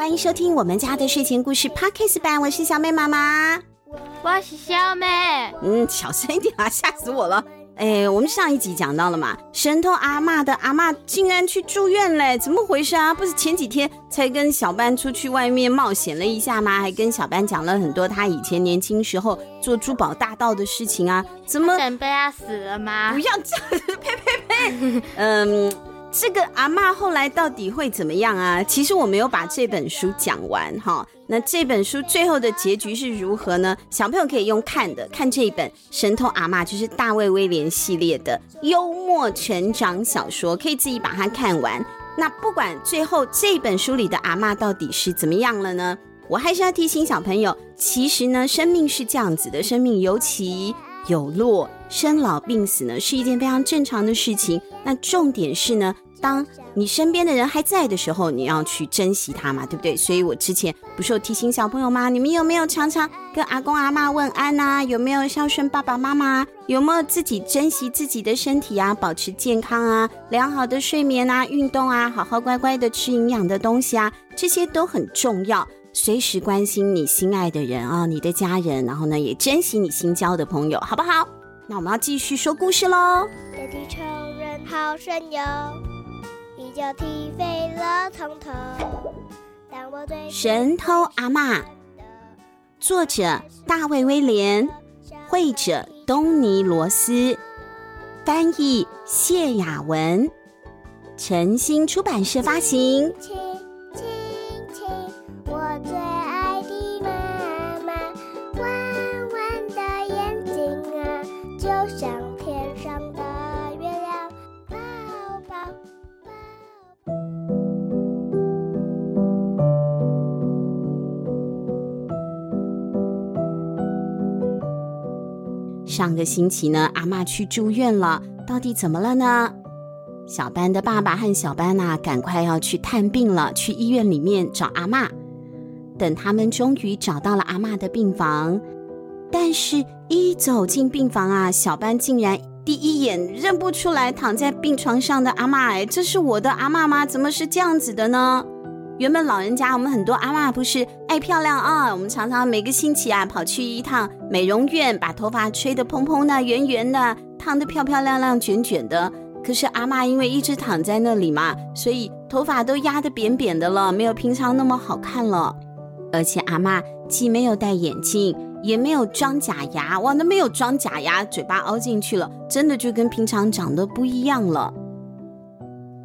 欢迎收听我们家的睡前故事 Podcast 版，我是小妹妈妈，我是小妹。嗯，小声一点啊，吓死我了。哎，我们上一集讲到了嘛，神偷阿嬷的阿嬷竟然去住院嘞，怎么回事啊？不是前几天才跟小班出去外面冒险了一下吗？还跟小班讲了很多他以前年轻时候做珠宝大盗的事情啊？怎么？准备要死了吗？不要这样，呸呸呸！嗯，这个阿嬷后来到底会怎么样啊？其实我没有把这本书讲完哈。那这本书最后的结局是如何呢？小朋友可以用看的，看这一本《神偷阿嬷》，就是大卫威廉系列的幽默成长小说，可以自己把它看完。那不管最后这本书里的阿嬷到底是怎么样了呢？我还是要提醒小朋友，其实呢，生命是这样子的，生命有起有落，生老病死呢是一件非常正常的事情。那重点是呢，当你身边的人还在的时候，你要去珍惜他嘛，对不对？所以我之前不是有提醒小朋友吗？你们有没有常常跟阿公阿妈问安呐？有没有孝顺爸爸妈妈？有没有自己珍惜自己的身体啊？保持健康啊，良好的睡眠啊，运动啊，好好乖乖的吃营养的东西啊，这些都很重要。随时关心你心爱的人啊，你的家人，然后呢，也珍惜你新交的朋友，好不好？那我们要继续说故事喽。爹地仇人好神勇。就踢飞了从头。神偷阿嬷，作者大卫威廉，绘者东尼罗斯，翻译谢雅文，晨星出版社发行。上个星期呢，阿嬷去住院了，到底怎么了呢？小班的爸爸和小班呐、啊，赶快要去探病了，去医院里面找阿嬷。等他们终于找到了阿嬷的病房，但是，一走进病房啊，小班竟然第一眼认不出来躺在病床上的阿嬷。哎，这是我的阿嬷吗？怎么是这样子的呢？原本老人家，我们很多阿嬷不是爱漂亮啊，我们常常每个星期啊跑去一趟美容院，把头发吹得蓬蓬的、圆圆的，烫得漂漂亮亮、卷卷的。可是阿嬷因为一直躺在那里嘛，所以头发都压得扁扁的了，没有平常那么好看了。而且阿嬷既没有戴眼镜，也没有装假牙，哇，那没有装假牙，嘴巴凹进去了，真的就跟平常长得不一样了。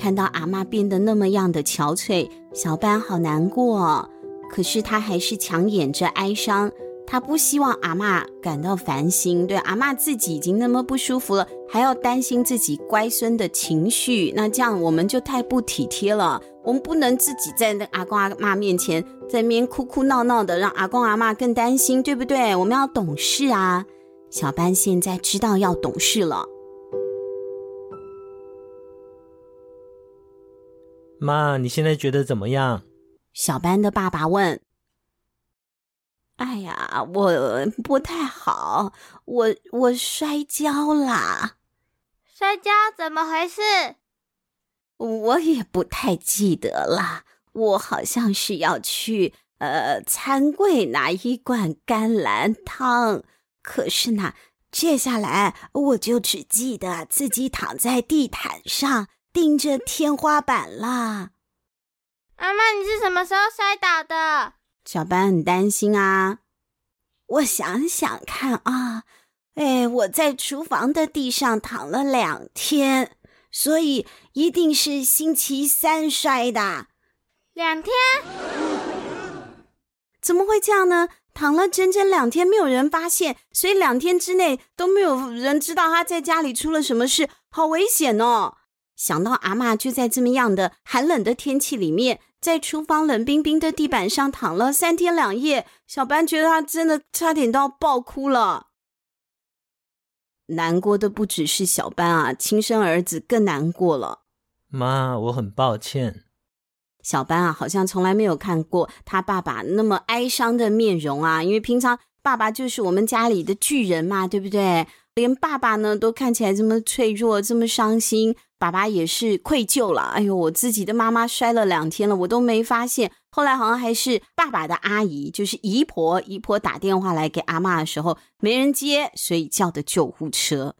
看到阿嬷变得那么样的憔悴，小班好难过。可是他还是强掩着哀伤，他不希望阿嬷感到烦心。对，阿嬷自己已经那么不舒服了，还要担心自己乖孙的情绪，那这样我们就太不体贴了。我们不能自己在那阿公阿嬷面前在那边哭哭闹闹的，让阿公阿嬷更担心，对不对？我们要懂事啊。小班现在知道要懂事了。妈，你现在觉得怎么样？小班的爸爸问。哎呀，我不太好，我我摔跤啦。摔跤怎么回事？我也不太记得了。我好像是要去呃餐柜拿一罐甘蓝汤，可是呢，接下来我就只记得自己躺在地毯上。盯着天花板啦！阿妈，你是什么时候摔倒的？小班很担心啊。我想想看啊，哎，我在厨房的地上躺了两天，所以一定是星期三摔的。两天？怎么会这样呢？躺了整整两天，没有人发现，所以两天之内都没有人知道他在家里出了什么事，好危险哦！想到阿妈就在这么样的寒冷的天气里面，在厨房冷冰冰的地板上躺了三天两夜，小班觉得他真的差点都要爆哭了。难过的不只是小班啊，亲生儿子更难过了。妈，我很抱歉。小班啊，好像从来没有看过他爸爸那么哀伤的面容啊，因为平常爸爸就是我们家里的巨人嘛，对不对？连爸爸呢都看起来这么脆弱，这么伤心。爸爸也是愧疚了。哎呦，我自己的妈妈摔了两天了，我都没发现。后来好像还是爸爸的阿姨，就是姨婆，姨婆打电话来给阿妈的时候，没人接，所以叫的救护车。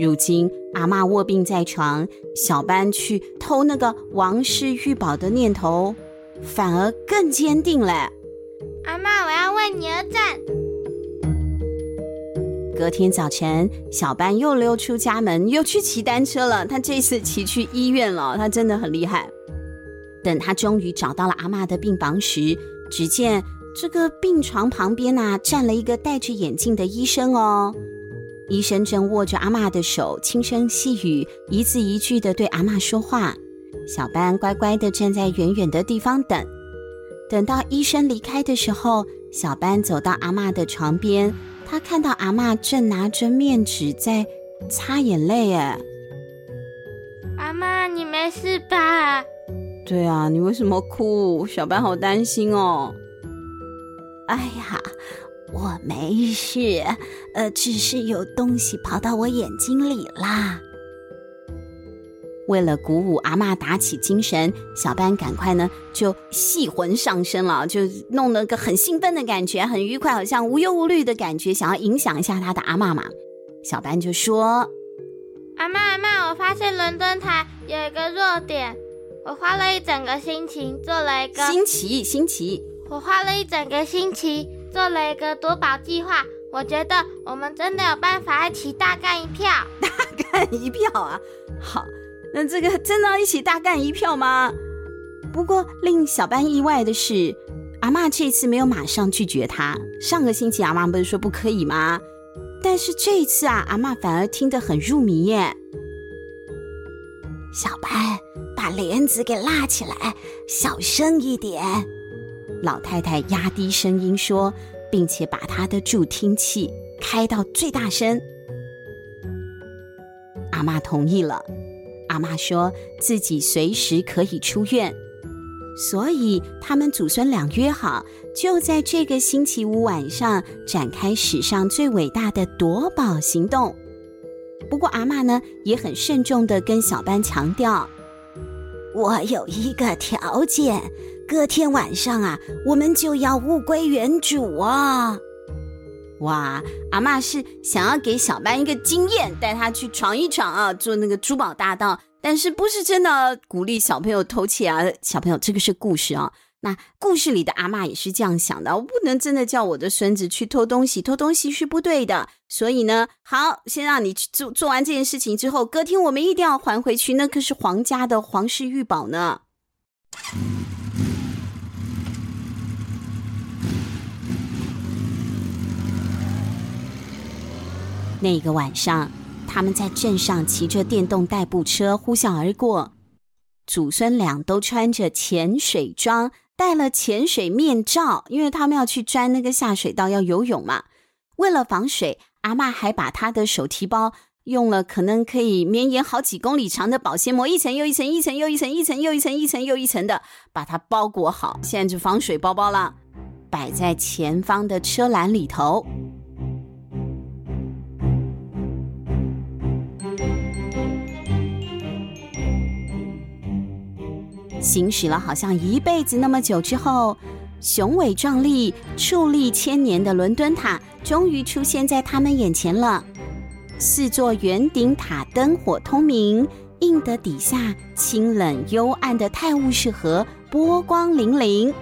如今阿妈卧病在床，小班去偷那个王室玉宝的念头，反而更坚定了。阿嬷，我要为你而战。隔天早晨，小班又溜出家门，又去骑单车了。他这次骑去医院了，他真的很厉害。等他终于找到了阿嬷的病房时，只见这个病床旁边啊，站了一个戴着眼镜的医生哦。医生正握着阿嬷的手，轻声细语，一字一句的对阿嬷说话。小班乖乖的站在远远的地方等。等到医生离开的时候，小班走到阿嬷的床边。他看到阿嬷正拿着面纸在擦眼泪，哎，阿妈，你没事吧？对啊，你为什么哭？小班好担心哦。哎呀，我没事，呃，只是有东西跑到我眼睛里啦。为了鼓舞阿嬷打起精神，小班赶快呢就戏魂上身了，就弄了个很兴奋的感觉，很愉快，好像无忧无虑的感觉，想要影响一下他的阿嬷嘛。小班就说：“阿嬷阿嬷，我发现伦敦台有一个弱点，我花了一整个星期做了一个星期星期，我花了一整个星期做了一个夺宝计划，我觉得我们真的有办法一起大干一票，大干一票啊！好。”那这个真的要一起大干一票吗？不过令小班意外的是，阿嬷这次没有马上拒绝他。上个星期阿嬷不是说不可以吗？但是这一次啊，阿嬷反而听得很入迷耶。小班，把帘子给拉起来，小声一点。老太太压低声音说，并且把她的助听器开到最大声。阿嬷同意了。阿嬷说自己随时可以出院，所以他们祖孙俩约好，就在这个星期五晚上展开史上最伟大的夺宝行动。不过阿嬷呢也很慎重的跟小班强调：“我有一个条件，隔天晚上啊，我们就要物归原主啊！”哇，阿嬷是想要给小班一个经验，带他去闯一闯啊，做那个珠宝大盗。但是不是真的鼓励小朋友偷窃啊？小朋友，这个是故事啊。那故事里的阿嬷也是这样想的，我不能真的叫我的孙子去偷东西，偷东西是不对的。所以呢，好，先让你去做，做完这件事情之后，隔天我们一定要还回去，那可是皇家的皇室玉宝呢。那个晚上，他们在镇上骑着电动代步车呼啸而过，祖孙俩都穿着潜水装，戴了潜水面罩，因为他们要去钻那个下水道要游泳嘛。为了防水，阿嬷还把她的手提包用了可能可以绵延好几公里长的保鲜膜，一层又一层，一层又一层，一层又一层，一层又一层的把它包裹好，现在就防水包包了，摆在前方的车篮里头。行驶了好像一辈子那么久之后，雄伟壮丽、矗立千年的伦敦塔终于出现在他们眼前了。四座圆顶塔灯火通明，映得底下清冷幽暗的泰晤士河波光粼粼。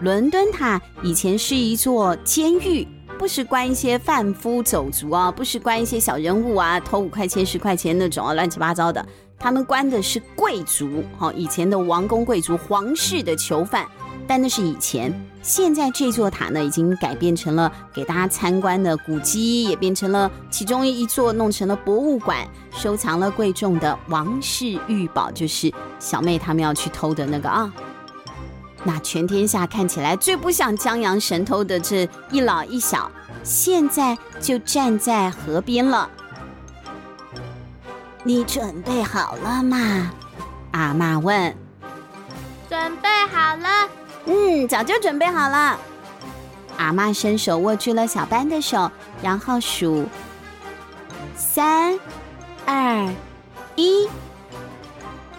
伦敦塔以前是一座监狱，不是关一些贩夫走卒啊，不是关一些小人物啊，偷五块钱、十块钱那种啊，乱七八糟的。他们关的是贵族，哈，以前的王公贵族、皇室的囚犯。但那是以前，现在这座塔呢，已经改变成了给大家参观的古迹，也变成了其中一座，弄成了博物馆，收藏了贵重的王室玉宝，就是小妹他们要去偷的那个啊。那全天下看起来最不像江洋神偷的这一老一小，现在就站在河边了。你准备好了吗？阿妈问。准备好了。嗯，早就准备好了。阿妈伸手握住了小班的手，然后数三、二、一。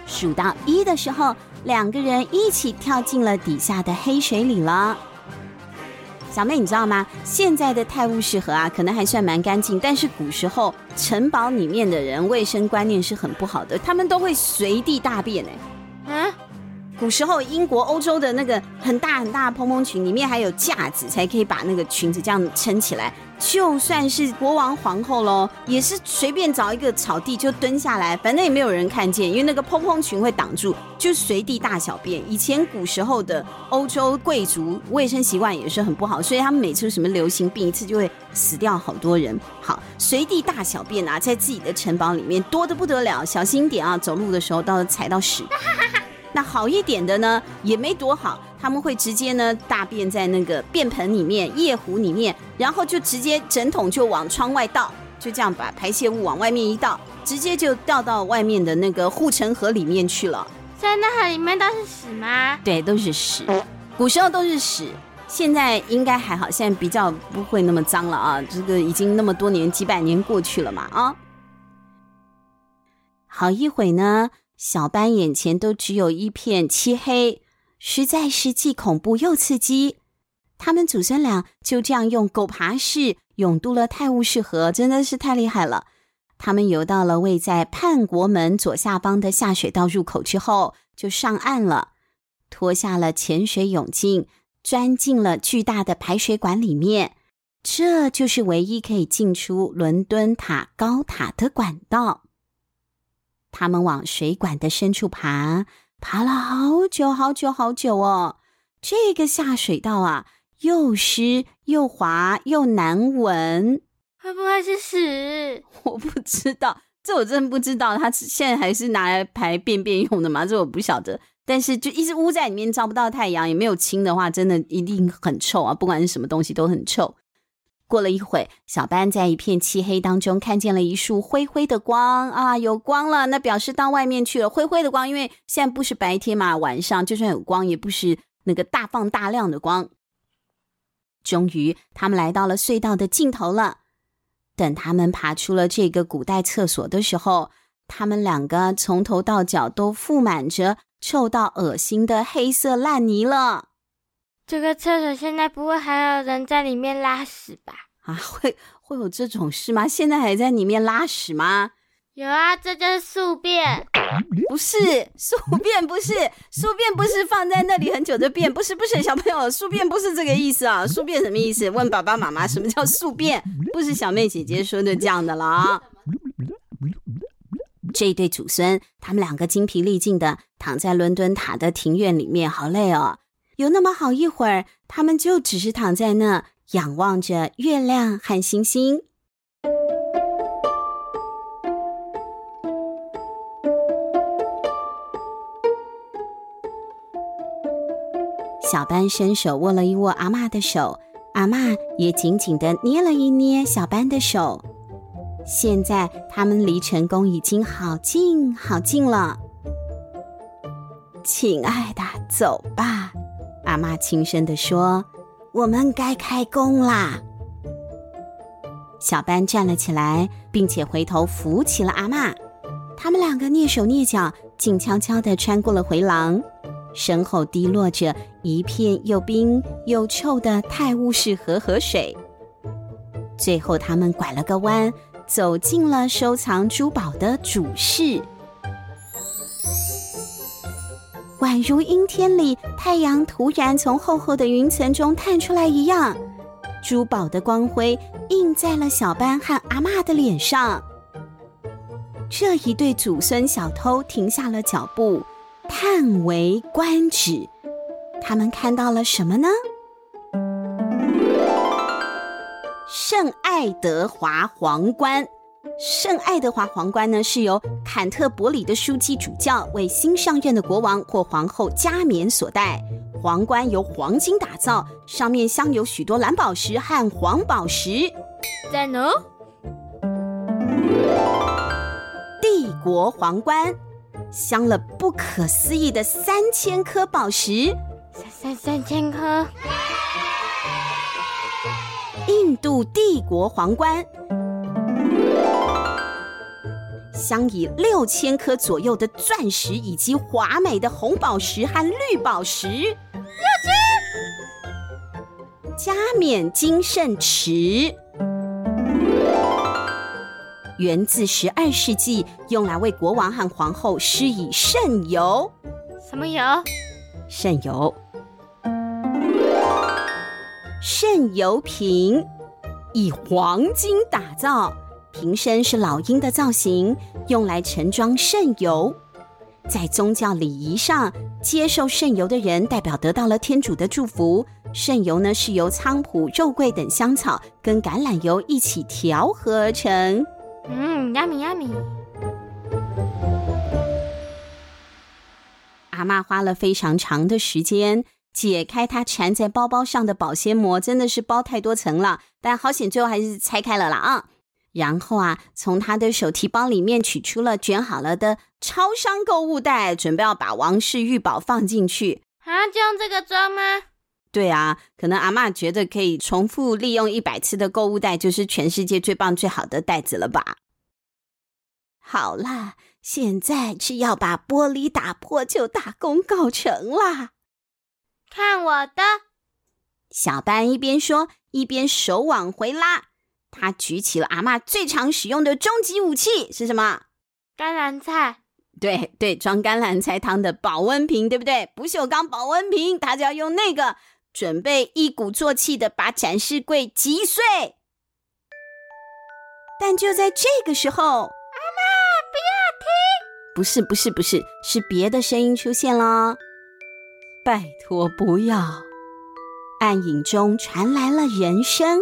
数到一的时候，两个人一起跳进了底下的黑水里了。小妹，你知道吗？现在的泰晤士河啊，可能还算蛮干净，但是古时候城堡里面的人卫生观念是很不好的，他们都会随地大便哎。古时候英国、欧洲的那个很大很大的蓬蓬裙里面还有架子，才可以把那个裙子这样撑起来。就算是国王皇后喽，也是随便找一个草地就蹲下来，反正也没有人看见，因为那个蓬蓬裙会挡住，就随地大小便。以前古时候的欧洲贵族卫生习惯也是很不好，所以他们每次什么流行病一次就会死掉好多人。好，随地大小便啊，在自己的城堡里面多的不得了，小心点啊，走路的时候到时候踩到屎。那好一点的呢，也没多好。他们会直接呢大便在那个便盆里面、夜壶里面，然后就直接整桶就往窗外倒，就这样把排泄物往外面一倒，直接就倒到外面的那个护城河里面去了。在那河里面都是屎吗？对，都是屎。古时候都是屎，现在应该还好，现在比较不会那么脏了啊。这个已经那么多年、几百年过去了嘛啊。好一会呢，小班眼前都只有一片漆黑。实在是既恐怖又刺激，他们祖孙俩就这样用狗爬式勇渡了泰晤士河，真的是太厉害了。他们游到了位在叛国门左下方的下水道入口之后，就上岸了，脱下了潜水泳镜，钻进了巨大的排水管里面。这就是唯一可以进出伦敦塔高塔的管道。他们往水管的深处爬。爬了好久好久好久哦，这个下水道啊，又湿又滑又难闻，会不会是屎？我不知道，这我真不知道。他现在还是拿来排便便用的吗？这我不晓得。但是就一直摀在里面，照不到太阳，也没有清的话，真的一定很臭啊！不管是什么东西都很臭。过了一会，小班在一片漆黑当中看见了一束灰灰的光啊，有光了，那表示到外面去了。灰灰的光，因为现在不是白天嘛，晚上就算有光，也不是那个大放大亮的光。终于，他们来到了隧道的尽头了。等他们爬出了这个古代厕所的时候，他们两个从头到脚都覆满着臭到恶心的黑色烂泥了。这个厕所现在不会还有人在里面拉屎吧？啊，会会有这种事吗？现在还在里面拉屎吗？有啊，这就是宿便。不是宿便，不是宿便，不是放在那里很久的便，不是不是小朋友，宿便不是这个意思啊！宿便什么意思？问爸爸妈妈什么叫宿便？不是小妹姐姐说的这样的了啊！这一对祖孙，他们两个精疲力尽的躺在伦敦塔的庭院里面，好累哦。有那么好一会儿，他们就只是躺在那，仰望着月亮和星星。小班伸手握了一握阿嬷的手，阿嬷也紧紧的捏了一捏小班的手。现在他们离成功已经好近好近了。亲爱的，走吧。阿嬷轻声地说：“我们该开工啦。”小班站了起来，并且回头扶起了阿嬷。他们两个蹑手蹑脚，静悄悄地穿过了回廊，身后滴落着一片又冰又臭的泰晤士河河水。最后，他们拐了个弯，走进了收藏珠宝的主室。宛如阴天里太阳突然从厚厚的云层中探出来一样，珠宝的光辉映在了小班和阿嬷的脸上。这一对祖孙小偷停下了脚步，叹为观止。他们看到了什么呢？圣爱德华皇冠。圣爱德华皇冠呢，是由坎特伯里的枢机主教为新上任的国王或皇后加冕所戴。皇冠由黄金打造，上面镶有许多蓝宝石和黄宝石。在呢？帝国皇冠，镶了不可思议的三千颗宝石，三三三千颗。印度帝国皇冠，镶以六千颗左右的钻石，以及华美的红宝石和绿宝石。六千。加冕金圣池。源自十二世纪，用来为国王和皇后施以圣油。什么油？圣油。圣油瓶以黄金打造，瓶身是老鹰的造型，用来盛装圣油。在宗教礼仪上，接受圣油的人代表得到了天主的祝福。圣油呢，是由菖蒲、肉桂等香草跟橄榄油一起调和而成。嗯，yummy yummy。阿嬷花了非常长的时间解开她缠在包包上的保鲜膜，真的是包太多层了，但好险最后还是拆开了啦啊！然后啊，从他的手提包里面取出了卷好了的超商购物袋，准备要把王室玉宝放进去。啊，就用这个装吗？对啊，可能阿嬷觉得可以重复利用一百次的购物袋，就是全世界最棒最好的袋子了吧？好啦，现在只要把玻璃打破，就大功告成啦！看我的！小班一边说，一边手往回拉。他举起了阿嬷最常使用的终极武器，是什么？甘蓝菜。对对，装甘蓝菜汤的保温瓶，对不对？不锈钢保温瓶，他就要用那个。准备一鼓作气的把展示柜击碎，但就在这个时候，阿嬷，不要听！不是，不是，不是，是别的声音出现了。拜托，不要！暗影中传来了人声。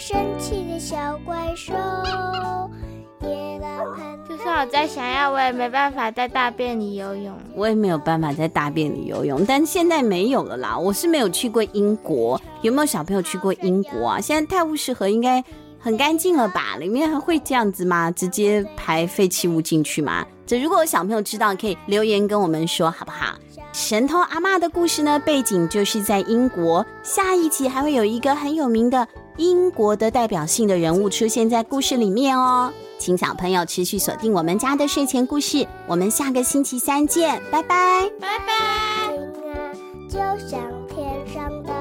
生气的小怪兽。就算我再想要，我也没办法在大便里游泳。我也没有办法在大便里游泳，但现在没有了啦。我是没有去过英国，有没有小朋友去过英国啊？现在泰晤士河应该很干净了吧？里面还会这样子吗？直接排废弃物进去吗？这如果有小朋友知道，可以留言跟我们说好不好？神偷阿嬷的故事呢，背景就是在英国。下一集还会有一个很有名的英国的代表性的人物出现在故事里面哦，请小朋友持续锁定我们家的睡前故事。我们下个星期三见，拜拜，拜拜。就像天上的